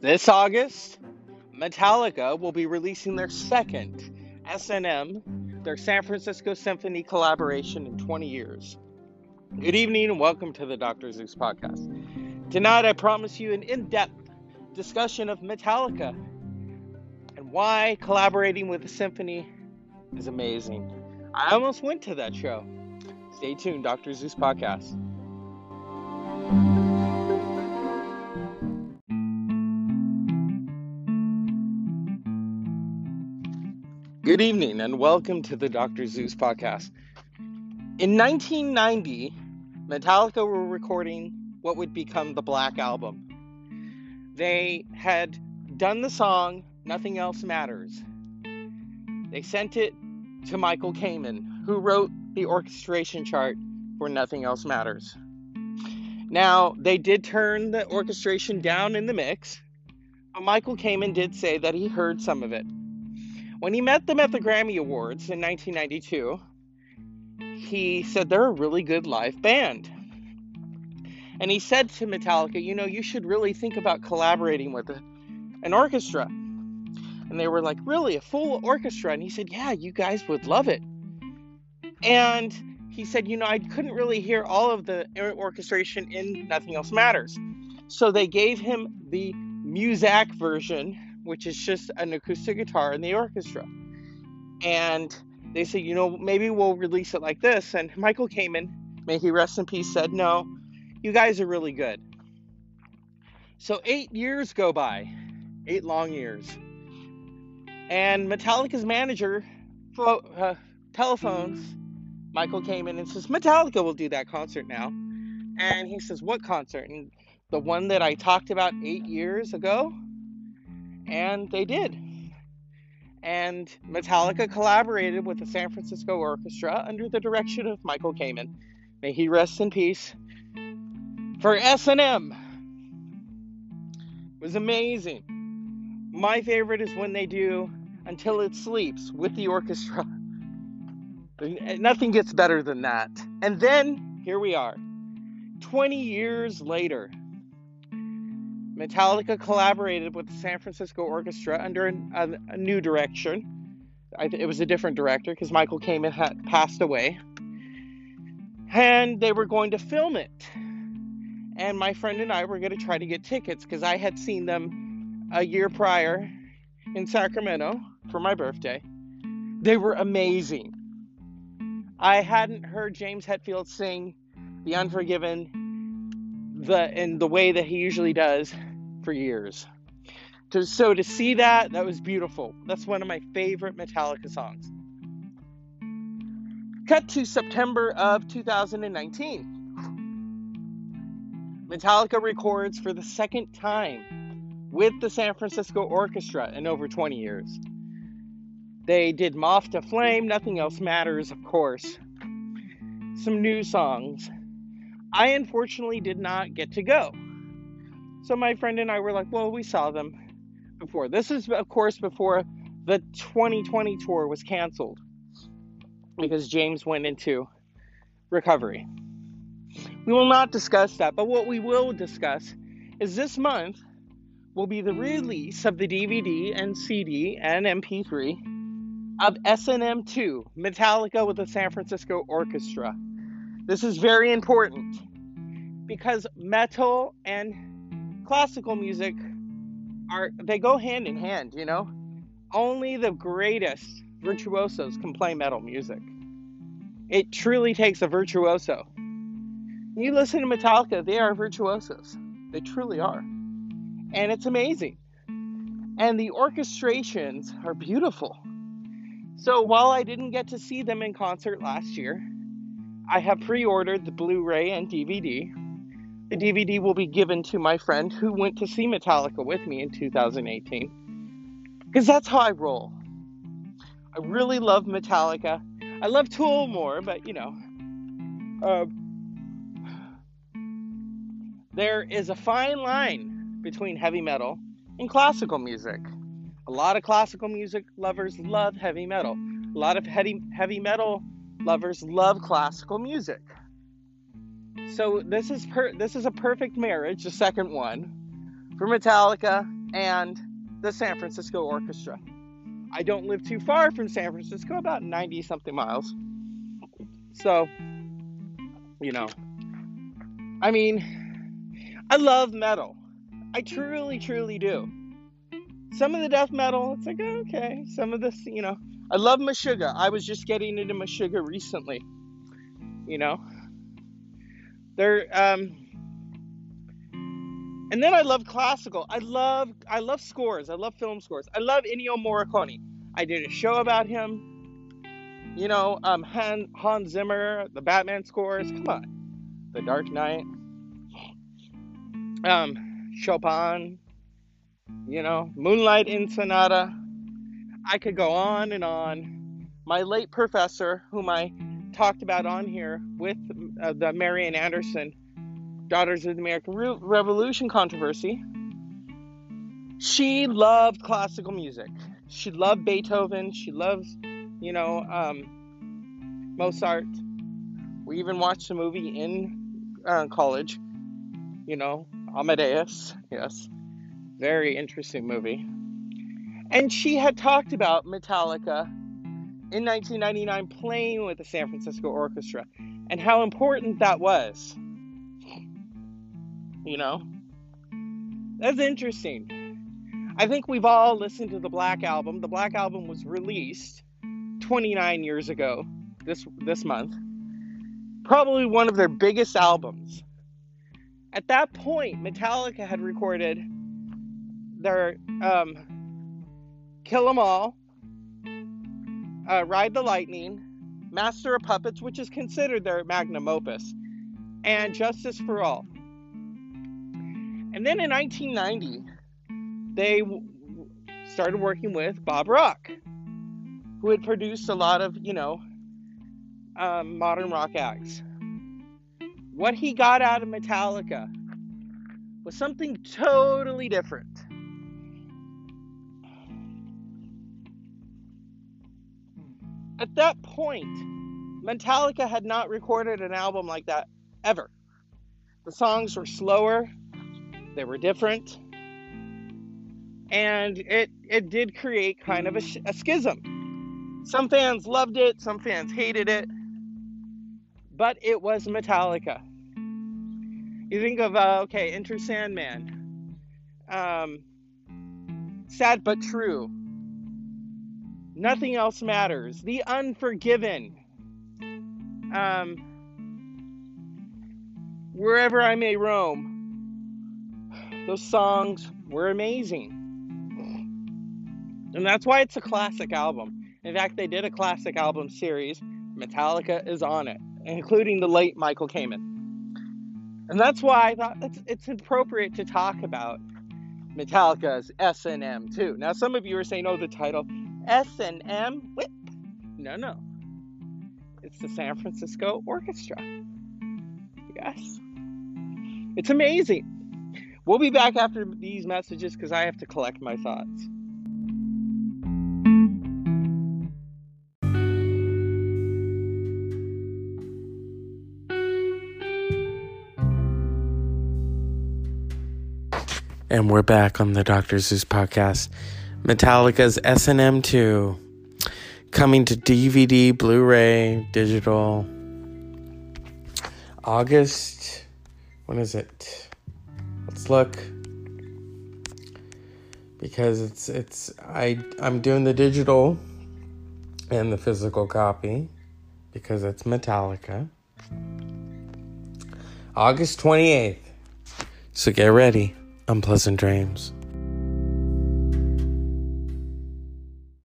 This August, Metallica will be releasing their second S&M, their San Francisco Symphony collaboration in 20 years. Good evening and welcome to the Dr. Zeus podcast. Tonight I promise you an in-depth discussion of Metallica and why collaborating with the symphony is amazing. I almost went to that show. Stay tuned, Dr. Zeus podcast. Good evening and welcome to the Dr. Zeus podcast. In 1990, Metallica were recording what would become the Black Album. They had done the song Nothing Else Matters. They sent it to Michael Kamen, who wrote the orchestration chart for Nothing Else Matters. Now, they did turn the orchestration down in the mix, but Michael Kamen did say that he heard some of it. When he met them at the mm-hmm. Grammy Awards in 1992, he said they're a really good live band. And he said to Metallica, you know, you should really think about collaborating with an orchestra. And they were like, really, a full orchestra? And he said, yeah, you guys would love it. And he said, you know, I couldn't really hear all of the orchestration in Nothing Else Matters. So they gave him the Muzak version, which is just an acoustic guitar and the orchestra. And they said, you know, maybe we'll release it like this. And Michael Kamen, may he rest in peace, said, no, you guys are really good. So eight years go by, eight long years. And Metallica's manager uh, telephones Michael Kamen and says, Metallica will do that concert now. And he says, What concert? And the one that I talked about eight years ago. And they did. And Metallica collaborated with the San Francisco Orchestra under the direction of Michael Kamen. May he rest in peace. For S&M. It was amazing. My favorite is when they do Until It Sleeps with the orchestra. Nothing gets better than that. And then here we are, 20 years later. Metallica collaborated with the San Francisco Orchestra under a, a new direction. It was a different director because Michael Kamen had passed away. And they were going to film it. And my friend and I were going to try to get tickets because I had seen them a year prior in Sacramento for my birthday. They were amazing. I hadn't heard James Hetfield sing The Unforgiven the in the way that he usually does Mm-hmm. for years. To, so to see that, that was beautiful. That's one of my favorite Metallica songs. Cut to September of 2019. Metallica records for the second time with the San Francisco Orchestra in over 20 years. They did Moth to Flame, Nothing Else Matters, of course. Some new songs. I unfortunately did not get to go. So my friend and I were like, well, we saw them before. This is, of course, before the 2020 tour was canceled because James went into recovery. We will not discuss that, but what we will discuss is this month will be the release of the DVD and CD and MP3 of S&M2, Metallica with the San Francisco Orchestra. This is very important because metal and classical music are they go hand in hand, you know? Only the greatest virtuosos can play metal music. It truly takes a virtuoso. You listen to Metallica, they are virtuosos. They truly are. And it's amazing. And the orchestrations are beautiful. So while I didn't get to see them in concert last year, I have pre ordered the Blu ray and DVD. The DVD will be given to my friend who went to see Metallica with me in 2018. Because that's how I roll. I really love Metallica. I love Tool more, but you know. Uh, there is a fine line between heavy metal and classical music. A lot of classical music lovers love heavy metal. A lot of heavy heavy metal lovers love classical music. So this is per, this is a perfect marriage, the second one, for Metallica and the San Francisco Orchestra. I don't live too far from San Francisco, about 90 something miles. So, you know, I mean, I love metal. I truly, truly do. Some of the death metal, it's like, oh, okay. Some of this, you know, I love Meshuggah. I was just getting into Meshuggah recently. You know, they're, um, and then I love classical. I love I love scores. I love film scores. I love Ennio Morricone. I did a show about him. You know, um, Han, Hans Zimmer, the Batman scores. Come on, The Dark Knight. Um, Chopin. You know, Moonlight Sonata. I could go on and on. My late professor, whom I talked about on here with uh, the Marian Anderson Daughters of the American Re- Revolution controversy, she loved classical music. She loved Beethoven. She loves, you know, um, Mozart. We even watched a movie in uh, college, you know, Amadeus. Yes, very interesting movie. And she had talked about Metallica in 1999 playing with the San Francisco Orchestra and how important that was. You know? That's interesting. I think we've all listened to the Black Album. The Black Album was released 29 years ago this this month. Probably one of their biggest albums. At that point, Metallica had recorded their um, Kill 'Em All, uh, Ride the Lightning, Master of Puppets, which is considered their magnum opus, and Justice for All. And then in 1990, they started working with Bob Rock, who had produced a lot of, you know, um, modern rock acts. What he got out of Metallica was something totally different. At that point, Metallica had not recorded an album like that ever. The songs were slower, they were different, and it it did create kind of a, a schism. Some fans loved it, some fans hated it, but it was Metallica. You think of uh, okay, Enter Sandman, um, Sad but True, Nothing else matters. The Unforgiven. Um, wherever I may roam. Those songs were amazing. And that's why it's a classic album. In fact, they did a classic album series. Metallica is on it, including the late Michael Kamen. And that's why I thought it's, it's appropriate to talk about Metallica's S&M 2. Now, some of you are saying, oh, the title S and M Whip. No, no. It's the San Francisco Orchestra. Yes. It's amazing. We'll be back after these messages because I have to collect my thoughts. And we're back on the Dr. Zeus podcast. Metallica's S&M 2 coming to DVD, Blu-ray, digital. August when is it? Let's look. Because it's it's I I'm doing the digital and the physical copy because it's Metallica. August 28th. So get ready. Unpleasant dreams.